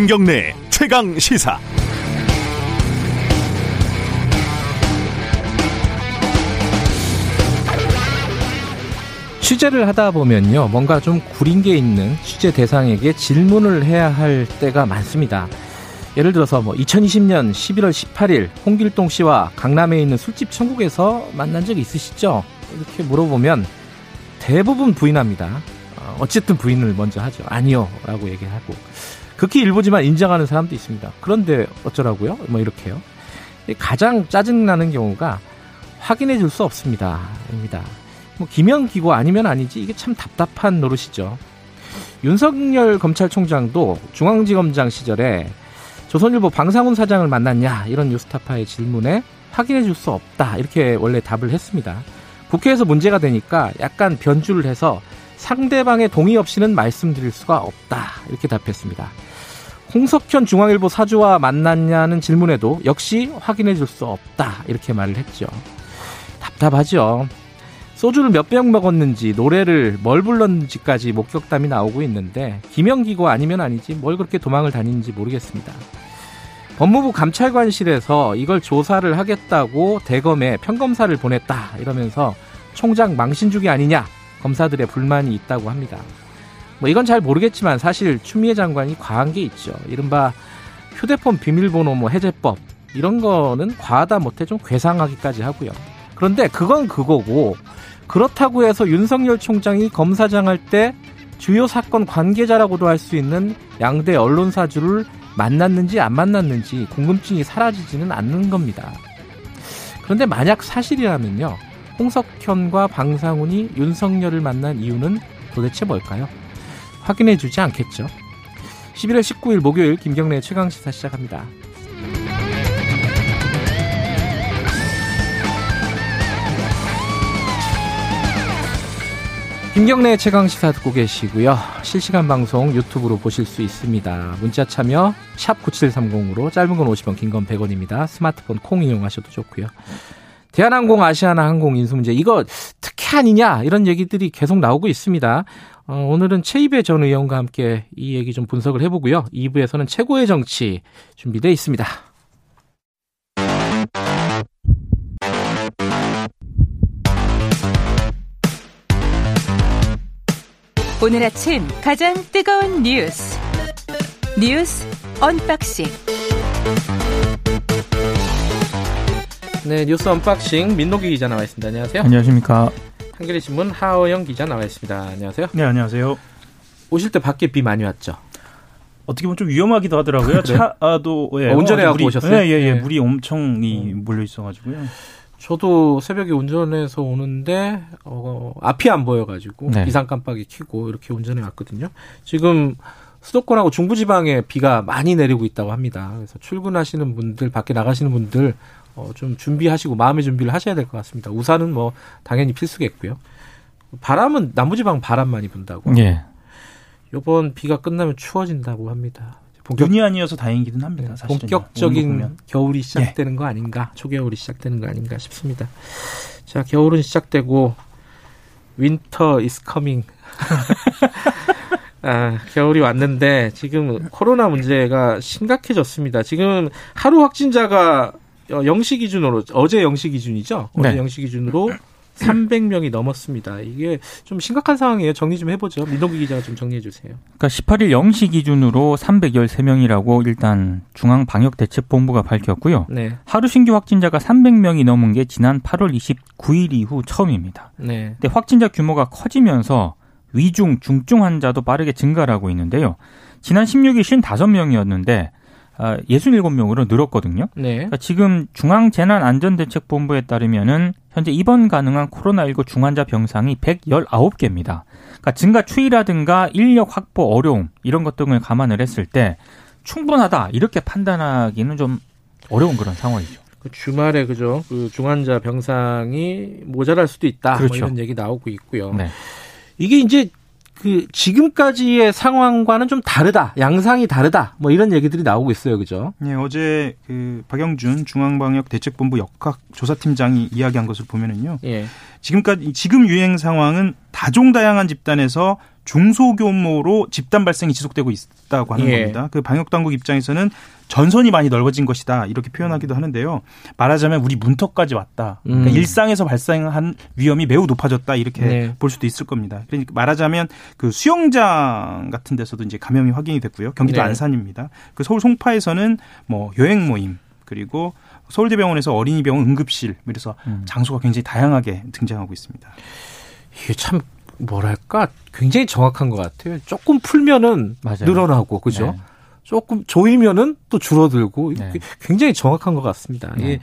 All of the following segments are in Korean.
김경래 최강 시사. 취재를 하다 보면요, 뭔가 좀 구린 게 있는 취재 대상에게 질문을 해야 할 때가 많습니다. 예를 들어서 뭐 2020년 11월 18일 홍길동 씨와 강남에 있는 술집 천국에서 만난 적 있으시죠? 이렇게 물어보면 대부분 부인합니다. 어, 어쨌든 부인을 먼저 하죠. 아니요. 라고 얘기하고. 극히 일부지만 인정하는 사람도 있습니다. 그런데 어쩌라고요? 뭐 이렇게요. 가장 짜증나는 경우가 확인해 줄 수 없습니다. 입니다. 뭐 기명기고 아니면 아니지 이게 참 답답한 노릇이죠. 윤석열 검찰총장도 중앙지검장 시절에 조선일보 방상훈 사장을 만났냐 이런 뉴스타파의 질문에 확인해 줄 수 없다 이렇게 원래 답을 했습니다. 국회에서 문제가 되니까 약간 변주를 해서 상대방의 동의 없이는 말씀드릴 수가 없다 이렇게 답했습니다. 홍석현 중앙일보 사주와 만났냐는 질문에도 역시 확인해 줄 수 없다 이렇게 말을 했죠. 답답하죠. 소주를 몇 병 먹었는지 노래를 뭘 불렀는지까지 목격담이 나오고 있는데 김영기고 아니면 아니지 뭘 그렇게 도망을 다니는지 모르겠습니다. 법무부 감찰관실에서 이걸 조사를 하겠다고 대검에 평검사를 보냈다 이러면서 총장 망신주기 아니냐 검사들의 불만이 있다고 합니다. 뭐 이건 잘 모르겠지만 사실 추미애 장관이 과한 게 있죠. 이른바 휴대폰 비밀번호 뭐 해제법 이런 거는 과하다 못해 좀 괴상하기까지 하고요. 그런데 그건 그거고 그렇다고 해서 윤석열 총장이 검사장 할 때 주요 사건 관계자라고도 할 수 있는 양대 언론사주를 만났는지 안 만났는지 궁금증이 사라지지는 않는 겁니다. 그런데 만약 사실이라면요. 홍석현과 방상훈이 윤석열을 만난 이유는 도대체 뭘까요? 확인해 주지 않겠죠. 11월 19일 목요일 김경래 최강시사 시작합니다. 김경래 최강 시사 듣고 계시고요. 실시간 방송 유튜브로 보실 수 있습니다. 문자 참여 샵 9730으로 짧은 건 50원, 긴 건 100원입니다. 스마트폰 콩 이용하셔도 좋고요. 대한항공, 아시아나 항공 인수 문제 이거 특혜 아니냐 이런 얘기들이 계속 나오고 있습니다. 어, 오늘은 채이배 전 의원과 함께 이 얘기 좀 분석을 해보고요. 2부에서는 최고의 정치 준비되어 있습니다. 오늘 아침 가장 뜨거운 뉴스 뉴스 unboxing 네 뉴스 unboxing 민동기 기자 나와 있습니다. 안녕하세요. 안녕하십니까. 한겨레 신문 하어영 기자 나와 있습니다. 안녕하세요. 네 안녕하세요. 오실 때 밖에 비 많이 왔죠? 어떻게 보면 좀 위험하기도 하더라고요. 차도 예, 어, 운전해 갖고 오셨어요? 예, 예, 예. 네. 물이 엄청 이 몰려 있어가지고요. 저도 새벽에 운전해서 오는데 어, 앞이 안 보여가지고 네. 비상 깜빡이 켜고 이렇게 운전해 왔거든요. 지금 수도권하고 중부지방에 비가 많이 내리고 있다고 합니다. 그래서 출근하시는 분들, 밖에 나가시는 분들 어, 좀 준비하시고 마음의 준비를 하셔야 될 것 같습니다. 우산은 뭐 당연히 필수겠고요. 바람은 남부지방 바람 많이 분다고. 예. 이번 비가 끝나면 추워진다고 합니다. 본격, 눈이 아니어서 다행이기는 합니다. 사실은 네, 본격적인. 겨울이 시작되는 거 아닌가, 초겨울이 시작되는 거 아닌가 싶습니다. 자, 겨울은 시작되고 winter is coming. 아, 겨울이 왔는데 지금 코로나 문제가 심각해졌습니다. 지금 하루 확진자가 어, 영시 기준으로 어제 영시 기준이죠. 어제 네. 영시 기준으로 300명이 넘었습니다. 이게 좀 심각한 상황이에요. 정리 좀 해보죠. 민동기 기자가 좀 정리해 주세요. 그러니까 18일 0시 기준으로 313명이라고 일단 중앙방역대책본부가 밝혔고요. 네, 하루 신규 확진자가 300명이 넘은 게 지난 8월 29일 이후 처음입니다. 네, 근데 확진자 규모가 커지면서 위중, 중증 환자도 빠르게 증가를 하고 있는데요. 지난 16일 55명이었는데 67명으로 늘었거든요. 네. 그러니까 지금 중앙재난안전대책본부에 따르면은 현재 입원 가능한 코로나19 중환자 병상이 119개입니다. 그러니까 증가 추이라든가 인력 확보 어려움 이런 것 등을 감안을 했을 때 충분하다 이렇게 판단하기는 좀 어려운 그런 상황이죠. 그 주말에 그죠 그 중환자 병상이 모자랄 수도 있다 뭐 그렇죠. 이런 얘기 나오고 있고요. 네. 이게 이제 그 지금까지의 상황과는 좀 다르다 양상이 다르다 뭐 이런 얘기들이 나오고 있어요 그죠? 예, 어제 그 박영준 중앙방역대책본부 역학 조사팀장이 이야기한 것을 보면은요. 예. 지금까지 지금 유행 상황은 다종다양한 집단에서 중소규모로 집단 발생이 지속되고 있다고 하는 예. 겁니다. 그 방역 당국 입장에서는 전선이 많이 넓어진 것이다 이렇게 표현하기도 하는데요. 말하자면 우리 문턱까지 왔다. 그러니까 음. 일상에서 발생한 위험이 매우 높아졌다 이렇게 네. 볼 수도 있을 겁니다. 그러니까 말하자면 그 수영장 같은 데서도 이제 감염이 확인이 됐고요. 경기도 네. 안산입니다. 그 서울 송파에서는 뭐 여행 모임 그리고 서울대병원에서 어린이병원 응급실 그래서 음. 장소가 굉장히 다양하게 등장하고 있습니다. 이게 참 뭐랄까 굉장히 정확한 것 같아요. 조금 풀면은 맞아요. 늘어나고 그죠? 네. 조금 조이면은 또 줄어들고 네. 굉장히 정확한 것 같습니다. 네. 이게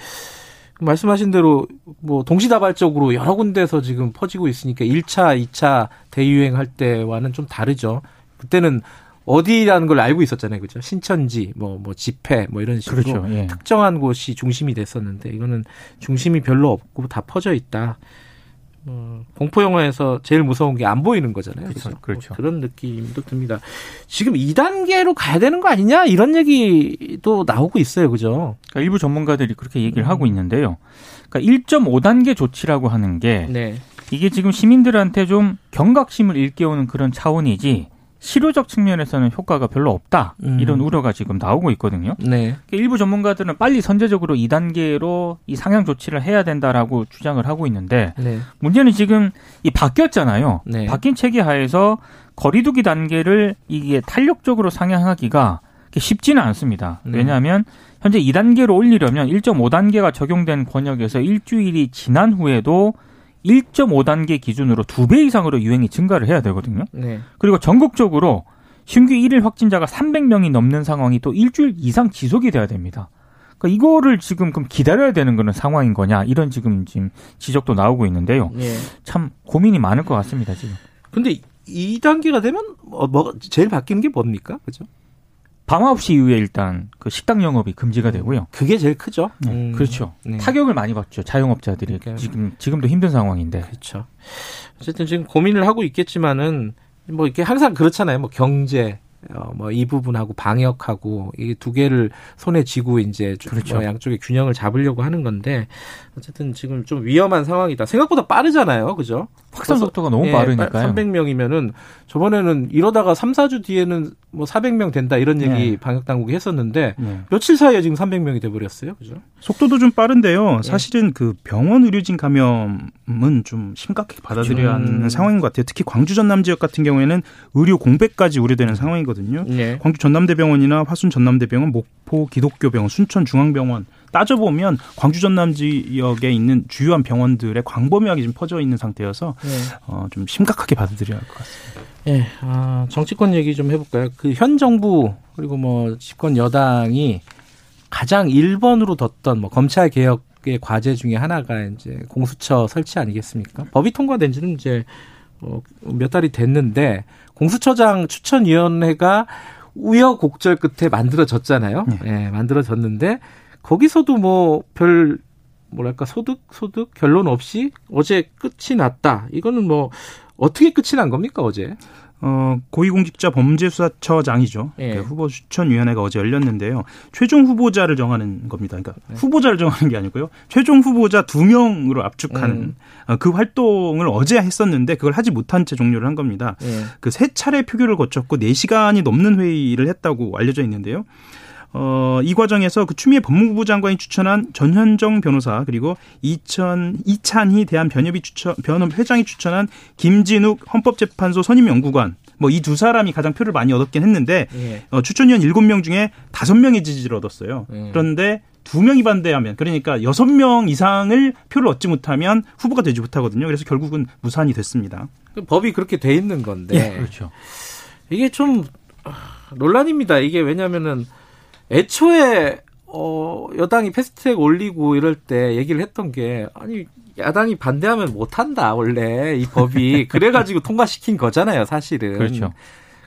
말씀하신 대로 뭐 동시다발적으로 여러 군데서 지금 퍼지고 있으니까 1차, 2차 대유행할 때와는 좀 다르죠. 그때는 어디라는 걸 알고 있었잖아요. 그죠? 신천지, 뭐, 뭐, 집회, 뭐 이런 식으로 그렇죠. 예. 특정한 곳이 중심이 됐었는데 이거는 중심이 별로 없고 다 퍼져 있다. 어, 공포 영화에서 제일 무서운 게 안 보이는 거잖아요. 그렇죠. 그렇죠. 뭐 그런 느낌도 듭니다. 지금 2단계로 가야 되는 거 아니냐 이런 얘기도 나오고 있어요. 그죠? 그러니까 일부 전문가들이 그렇게 얘기를 음. 하고 있는데요. 그러니까 1.5단계 조치라고 하는 게 네. 이게 지금 시민들한테 좀 경각심을 일깨우는 그런 차원이지 실효적 측면에서는 효과가 별로 없다 음. 이런 우려가 지금 나오고 있거든요. 네. 그러니까 일부 전문가들은 빨리 선제적으로 2단계로 이 상향 조치를 해야 된다라고 주장을 하고 있는데 네. 문제는 지금 이 바뀌었잖아요. 네. 바뀐 체계 하에서 거리두기 단계를 이게 탄력적으로 상향하기가 쉽지는 않습니다. 음. 왜냐하면 현재 2단계로 올리려면 1.5단계가 적용된 권역에서 일주일이 지난 후에도 1.5단계 기준으로 두 배 이상으로 유행이 증가를 해야 되거든요. 네. 그리고 전국적으로 신규 일일 확진자가 300명이 넘는 상황이 또 일주일 이상 지속이 돼야 됩니다. 그러니까 이거를 지금 그럼 기다려야 되는 그런 상황인 거냐 이런 지금 지금 지적도 나오고 있는데요. 네. 참 고민이 많을 것 같습니다 지금. 근데 2단계가 되면 뭐, 뭐 제일 바뀌는 게 뭡니까? 그죠? 밤 9시 이후에 일단 그 식당 영업이 금지가 되고요. 그게 제일 크죠. 네, 음. 그렇죠. 네. 타격을 많이 받죠. 자영업자들이 그러니까요. 지금 지금도 힘든 상황인데. 그렇죠. 어쨌든 지금 고민을 하고 있겠지만은 뭐 이렇게 항상 그렇잖아요. 뭐 경제 어, 뭐 이 부분하고 방역하고 이 두 개를 손에 쥐고 이제 좀 그렇죠. 뭐 양쪽의 균형을 잡으려고 하는 건데 어쨌든 지금 좀 위험한 상황이다. 생각보다 빠르잖아요. 그죠? 확산 속도가 너무 예, 빠르니까요. 300명이면은 저번에는 이러다가 3, 4주 뒤에는 뭐 400명 된다 이런 얘기 네. 방역 당국이 했었는데 네. 며칠 사이에 지금 300명이 돼 버렸어요. 그죠? 속도도 좀 빠른데요. 예. 사실은 그 병원 의료진 감염은 좀 심각하게 받아들여야 하는 음. 상황인 것 같아요. 특히 광주 전남 지역 같은 경우에는 의료 공백까지 우려되는 상황이거든요. 네. 광주 전남대병원이나 화순 전남대병원, 목포 기독교병원, 순천 중앙병원 따져보면 광주 전남 지역에 있는 주요한 병원들의 광범위하게 지금 퍼져 있는 상태여서 네. 어, 좀 심각하게 받아들여야 할 것 같습니다. 예, 아, 정치권 얘기 좀 해볼까요? 그 현 정부 그리고 뭐 집권 여당이 가장 1번으로 뒀던 뭐 검찰 개혁의 과제 중에 하나가 이제 공수처 설치 아니겠습니까? 법이 통과된 지는 이제 어, 몇 달이 됐는데 공수처장 추천위원회가 우여곡절 끝에 만들어졌잖아요. 네. 예, 만들어졌는데 거기서도 뭐 별 뭐랄까 소득 소득 결론 없이 어제 끝이 났다. 이거는 뭐 어떻게 끝이 난 겁니까 어제? 어, 고위공직자 범죄수사처장이죠. 예. 그 후보 추천위원회가 어제 열렸는데요. 최종 후보자를 정하는 겁니다. 그러니까 네. 후보자를 정하는 게 아니고요. 최종 후보자 두 명으로 압축하는 음. 어, 그 활동을 어제 했었는데 그걸 하지 못한 채 종료를 한 겁니다. 예. 그세 차례 표결을 거쳤고 4시간이 넘는 회의를 했다고 알려져 있는데요. 어, 이 과정에서 그 추미애 법무부 장관이 추천한 전현정 변호사 그리고 2000 이찬희 대한 변협이 추천 변협 회장이 추천한 김진욱 헌법재판소 선임 연구관 뭐 이 두 사람이 가장 표를 많이 얻었긴 했는데 예. 어, 추천위원 7명 중에 5명이 지지를 얻었어요. 음. 그런데 두 명이 반대하면 그러니까 여섯 명 이상을 표를 얻지 못하면 후보가 되지 못하거든요. 그래서 결국은 무산이 됐습니다. 그 법이 그렇게 돼 있는 건데 그렇죠. 이게 좀 아, 논란입니다. 이게 왜냐면은 애초에 어 여당이 패스트트랙 올리고 이럴 때 얘기를 했던 게 아니 야당이 반대하면 못 한다 원래 이 법이 그래가지고 통과시킨 거잖아요 사실은. 그렇죠.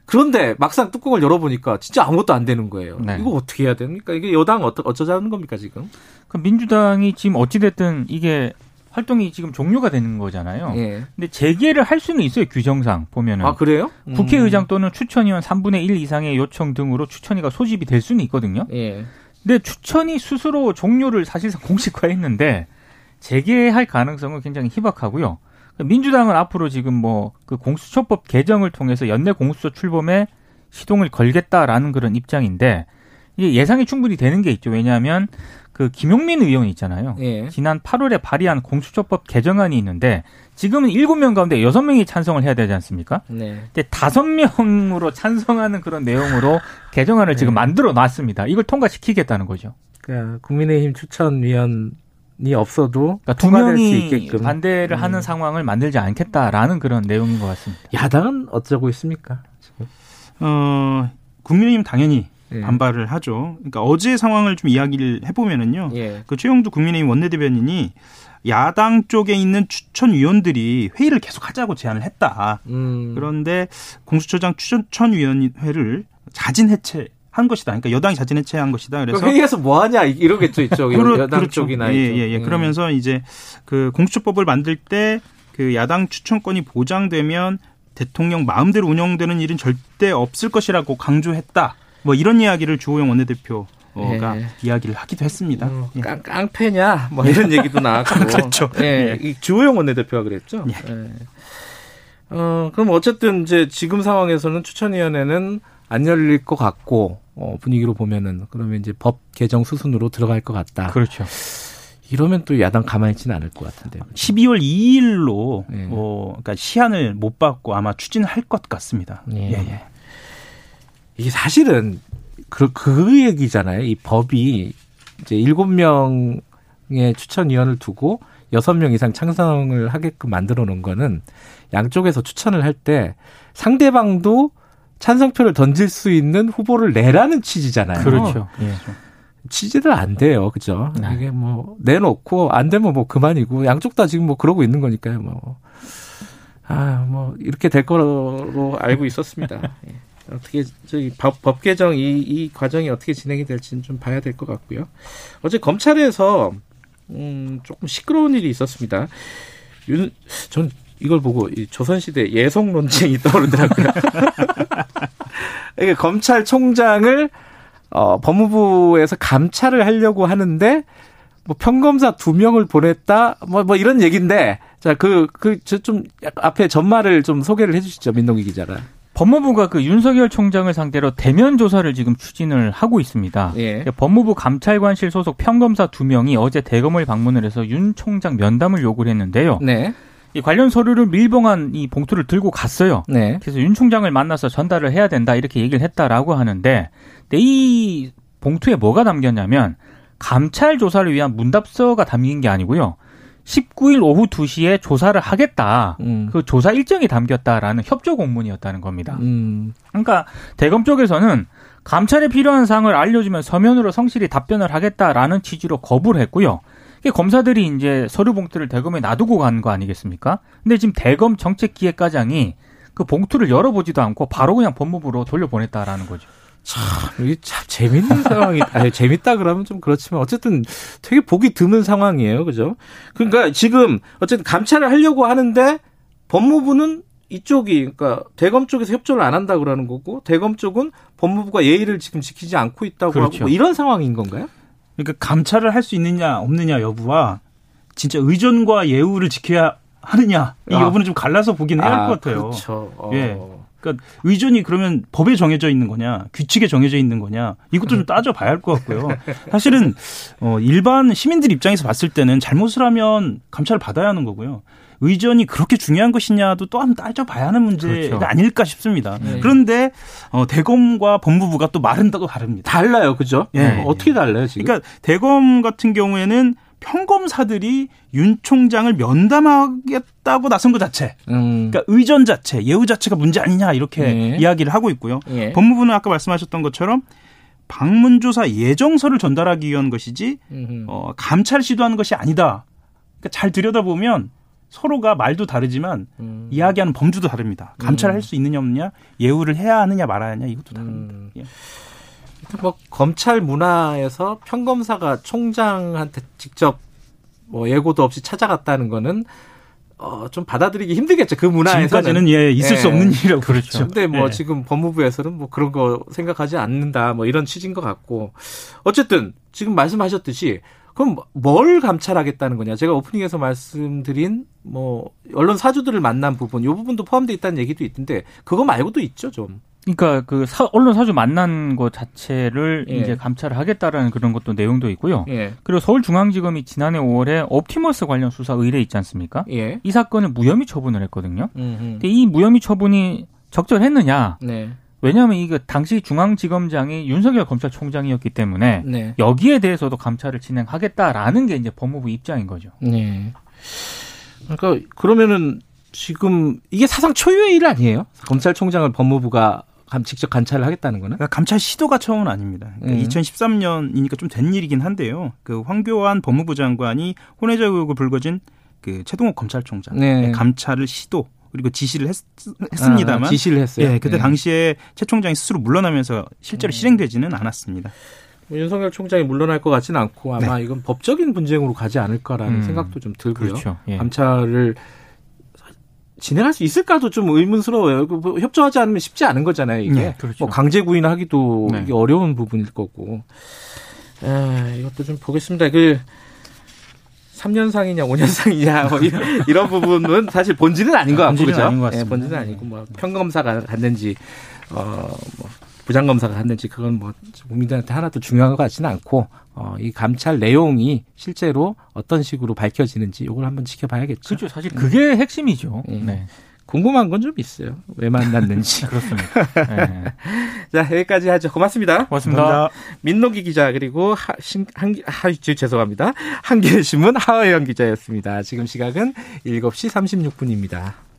그런데 막상 뚜껑을 열어보니까 진짜 아무것도 안 되는 거예요. 네. 이거 어떻게 해야 됩니까? 이게 여당 어떠, 어쩌자는 겁니까 지금? 그 민주당이 지금 어찌됐든 이게 활동이 지금 종료가 되는 거잖아요. 예. 근데 재개를 할 수는 있어요 규정상 보면은. 아 그래요? 국회의장 또는 추천위원 3분의 1 이상의 요청 등으로 추천위가 소집이 될 수는 있거든요. 음. 예. 근데 추천이 스스로 종료를 사실상 공식화했는데 재개할 가능성은 굉장히 희박하고요. 민주당은 앞으로 지금 뭐 그 공수처법 개정을 통해서 연내 공수처 출범에 시동을 걸겠다라는 그런 입장인데 예상이 충분히 되는 게 있죠. 왜냐하면 그 김용민 의원이 있잖아요. 예. 지난 8월에 발의한 공수처법 개정안이 있는데 지금은 7명 가운데 6명이 찬성을 해야 되지 않습니까? 네. 근데 5명으로 찬성하는 그런 내용으로 개정안을 지금 만들어 놨습니다. 이걸 통과시키겠다는 거죠. 그러니까 국민의힘 추천위원 이 없어도 그러니까 두 통과될 수 명이 있게끔 반대를 음. 하는 상황을 만들지 않겠다라는 그런 내용인 것 같습니다. 야당은 어쩌고 있습니까? 지금? 어, 국민의힘 당연히 예. 반발을 하죠. 그러니까 어제 상황을 좀 이야기를 해보면은요. 예. 그 최영두 국민의힘 원내대변인이 야당 쪽에 있는 추천위원들이 회의를 계속 하자고 제안을 했다. 음. 그런데 공수처장 추천위원회를 자진 해체 한 것이다. 그러니까 여당이 자진 해체한 것이다. 그래서 회의에서 뭐 하냐 이러겠죠 이쪽 그렇- 여당 그렇죠. 쪽이나 예, 이쪽. 예, 예. 음. 그러면서 이제 그 공수처법을 만들 때 그 야당 추천권이 보장되면 대통령 마음대로 운영되는 일은 절대 없을 것이라고 강조했다. 뭐 이런 이야기를 주호영 원내대표 가 예. 이야기를 하기도 했습니다. 어, 예. 깡, 깡패냐 뭐 이런 얘기도 나왔고 그렇죠. 예, 이 주호영 원내대표가 그랬죠. 예. 어 그럼 어쨌든 이제 지금 상황에서는 추천위원회는 안 열릴 것 같고 어, 분위기로 보면은 그러면 이제 법 개정 수순으로 들어갈 것 같다. 그렇죠. 이러면 또 야당 가만히 있지는 않을 것 같은데요. 12월 2일로 예. 어, 그러니까 시한을 못 받고 아마 추진할 것 같습니다. 예. 이게 사실은 그, 그 얘기잖아요. 이 법이 이제 일곱 명의 추천위원을 두고 여섯 명 이상 창성을 하게끔 만들어 놓은 거는 양쪽에서 추천을 할 때 상대방도 찬성표를 던질 수 있는 후보를 내라는 취지잖아요. 그렇죠. 예. 취지들 안 돼요. 그죠? 네. 이게 뭐 내놓고 안 되면 뭐 그만이고 양쪽 다 지금 뭐 그러고 있는 거니까요. 뭐. 아, 뭐 이렇게 될 거로 알고 있었습니다. 예. 어떻게 저기 법, 법 개정 이, 이 과정이 어떻게 진행이 될지는 좀 봐야 될 것 같고요. 어제 검찰에서 음, 조금 시끄러운 일이 있었습니다. 윤, 전 이걸 보고 이 조선시대 예성 논쟁이 떠오르더라고요. 이게 검찰총장을 어, 법무부에서 감찰을 하려고 하는데 뭐 평검사 두 명을 보냈다 뭐 뭐 이런 얘기인데 자 그그저좀 앞에 전말을 좀 소개를 해주시죠 민동기 기자가. 법무부가 그 윤석열 총장을 상대로 대면 조사를 지금 추진을 하고 있습니다. 예. 법무부 감찰관실 소속 평검사 두 명이 어제 대검을 방문을 해서 윤 총장 면담을 요구를 했는데요. 네. 이 관련 서류를 밀봉한 이 봉투를 들고 갔어요. 네. 그래서 윤 총장을 만나서 전달을 해야 된다 이렇게 얘기를 했다라고 하는데 이 봉투에 뭐가 담겼냐면 감찰 조사를 위한 문답서가 담긴 게 아니고요. 19일 오후 2시에 조사를 하겠다. 음. 그 조사 일정이 담겼다라는 협조 공문이었다는 겁니다. 음. 그러니까 대검 쪽에서는 감찰에 필요한 사항을 알려주면 서면으로 성실히 답변을 하겠다라는 취지로 거부를 했고요. 검사들이 이제 서류 봉투를 대검에 놔두고 간 거 아니겠습니까? 근데 지금 대검 정책기획과장이 그 봉투를 열어보지도 않고 바로 그냥 법무부로 돌려보냈다라는 거죠. 참, 이게 참 재밌는 상황이, 아니, 재밌다 그러면 좀 그렇지만 어쨌든 되게 보기 드문 상황이에요. 그죠? 그러니까 지금 어쨌든 감찰을 하려고 하는데 법무부는 이쪽이, 그러니까 대검 쪽에서 협조를 안 한다 그러는 거고 대검 쪽은 법무부가 예의를 지금 지키지 않고 있다고 그렇죠. 하고 뭐 이런 상황인 건가요? 그러니까 감찰을 할 수 있느냐 없느냐 여부와 진짜 의존과 예우를 지켜야 하느냐 이 아. 여부는 좀 갈라서 보긴 해야 할것 같아요. 그렇죠. 어. 예. 그러니까 의존이 그러면 법에 정해져 있는 거냐, 규칙에 정해져 있는 거냐, 이것도 좀 따져봐야 할 것 같고요. 사실은 어, 일반 시민들 입장에서 봤을 때는 잘못을 하면 감찰을 받아야 하는 거고요. 의전이 그렇게 중요한 것이냐도 또 한번 따져봐야 하는 문제가 그렇죠. 아닐까 싶습니다. 네. 그런데 어, 대검과 법무부가 또 말은 또 다릅니다. 달라요. 그죠? 예. 어, 어떻게 달라요, 지금? 그러니까 대검 같은 경우에는 평검사들이 윤 총장을 면담하겠다고 나선 것 자체, 음. 그러니까 의전 자체, 예우 자체가 문제 아니냐 이렇게 예. 이야기를 하고 있고요. 예. 법무부는 아까 말씀하셨던 것처럼 방문조사 예정서를 전달하기 위한 것이지 음흠. 어, 감찰 시도하는 것이 아니다. 그러니까 잘 들여다보면 서로가 말도 다르지만 음. 이야기하는 범주도 다릅니다. 감찰할 수 있느냐 없느냐, 예우를 해야 하느냐 말아야 하느냐 이것도 다릅니다. 음. 예. 뭐 검찰 문화에서 평검사가 총장한테 직접 뭐 예고도 없이 찾아갔다는 거는 어, 좀 받아들이기 힘들겠죠. 그 문화에서는. 예 있을 수 예. 없는 일이라고 그렇죠. 그렇죠. 근데 뭐 예. 지금 법무부에서는 뭐 그런 거 생각하지 않는다. 뭐 이런 취지인 것 같고. 어쨌든 지금 말씀하셨듯이 그럼 뭘 감찰하겠다는 거냐? 제가 오프닝에서 말씀드린 뭐 언론 사주들을 만난 부분, 이 부분도 포함되어 있다는 얘기도 있던데 그거 말고도 있죠, 좀. 그러니까 그 사, 언론 사주 만난 것 자체를 예. 이제 감찰을 하겠다라는 그런 것도 내용도 있고요. 예. 그리고 서울중앙지검이 지난해 5월에 옵티머스 관련 수사 의뢰 있지 않습니까? 예. 이 사건을 무혐의 처분을 했거든요. 음, 근데 이 무혐의 처분이 적절했느냐? 네. 왜냐하면 이거 당시 중앙지검장이 윤석열 검찰총장이었기 때문에 네. 여기에 대해서도 감찰을 진행하겠다라는 게 이제 법무부 입장인 거죠. 네. 그러니까 그러면은 지금 이게 사상 초유의 일 아니에요? 검찰총장을 법무부가 감- 직접 감찰을 하겠다는 거는? 그러니까 감찰 시도가 처음은 아닙니다. 그러니까 음. 2013년이니까 좀 된 일이긴 한데요. 그 황교안 법무부 장관이 혼외자 의혹을 불거진 그 최동욱 검찰총장 네. 감찰을 시도 그리고 지시를 했, 습니다만 아, 지시를 했어요. 예, 그때 네. 당시에 최 총장이 스스로 물러나면서 실제로 실행되지는 않았습니다. 뭐 윤석열 총장이 물러날 것 같지는 않고 아마 이건 법적인 분쟁으로 가지 않을까라는 음. 생각도 좀 들고요. 그렇죠. 예. 감찰을 진행할 수 있을까도 좀 의문스러워요. 그뭐 협조하지 않으면 쉽지 않은 거잖아요. 이게 네, 그렇죠. 뭐 강제 구인하기도 네. 이게 어려운 부분일 거고. 에, 이것도 좀 보겠습니다. 그 3년상이냐 5년상이냐 뭐 이런, 이런 부분은 사실 본질은 아닌 것 같고 그죠? 아닌 것 예. 본질은 아니고 뭐 평검사가 갔는지 어뭐 부장검사가 갔는지 그건 뭐 국민들한테 하나도 중요한 것 같지는 않고 어, 이 감찰 내용이 실제로 어떤 식으로 밝혀지는지 이걸 한번 지켜봐야겠죠. 그렇죠. 사실 그게 핵심이죠. 음. 네. 궁금한 건 좀 있어요. 왜 만났는지. 그렇습니다. 네. 자 여기까지 하죠. 고맙습니다. 고맙습니다. 민노기 기자 그리고 하, 신, 한, 하, 죄송합니다. 한겨레신문 하의영 기자였습니다. 지금 시각은 7시 36분입니다.